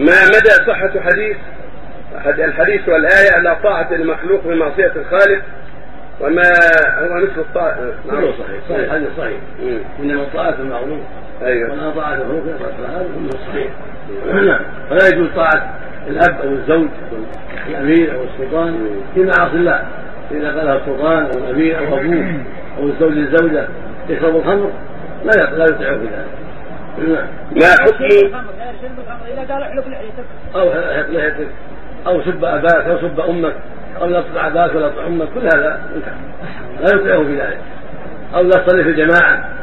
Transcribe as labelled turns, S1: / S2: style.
S1: ما مدى صحة حديث الحديث والآية لا طاعة للمخلوق بمعصية الخالق وما هو مثل الطاعة.
S2: كله صحيح. صحيح. هذا صحيح. انما طاعة المعروف
S1: أيوه.
S2: ولا طاعة المخلوق هذا كله صحيح. نعم. فلا يجوز طاعة الأب أو الزوج أو الأمير أو السلطان في معاصي الله. إذا قالها السلطان أو الأمير أو أبوه أو الزوج للزوجة يشرب الخمر لا لا يطيعه في ذلك.
S1: نعم. ما حكم
S3: إذا قال احلق لحيتك
S2: أو سب أباك أو سب أمك أو لا تطع أباك ولا تطع أمك كل هذا لا يطيعه في ذلك أو لا تصلي في الجماعة.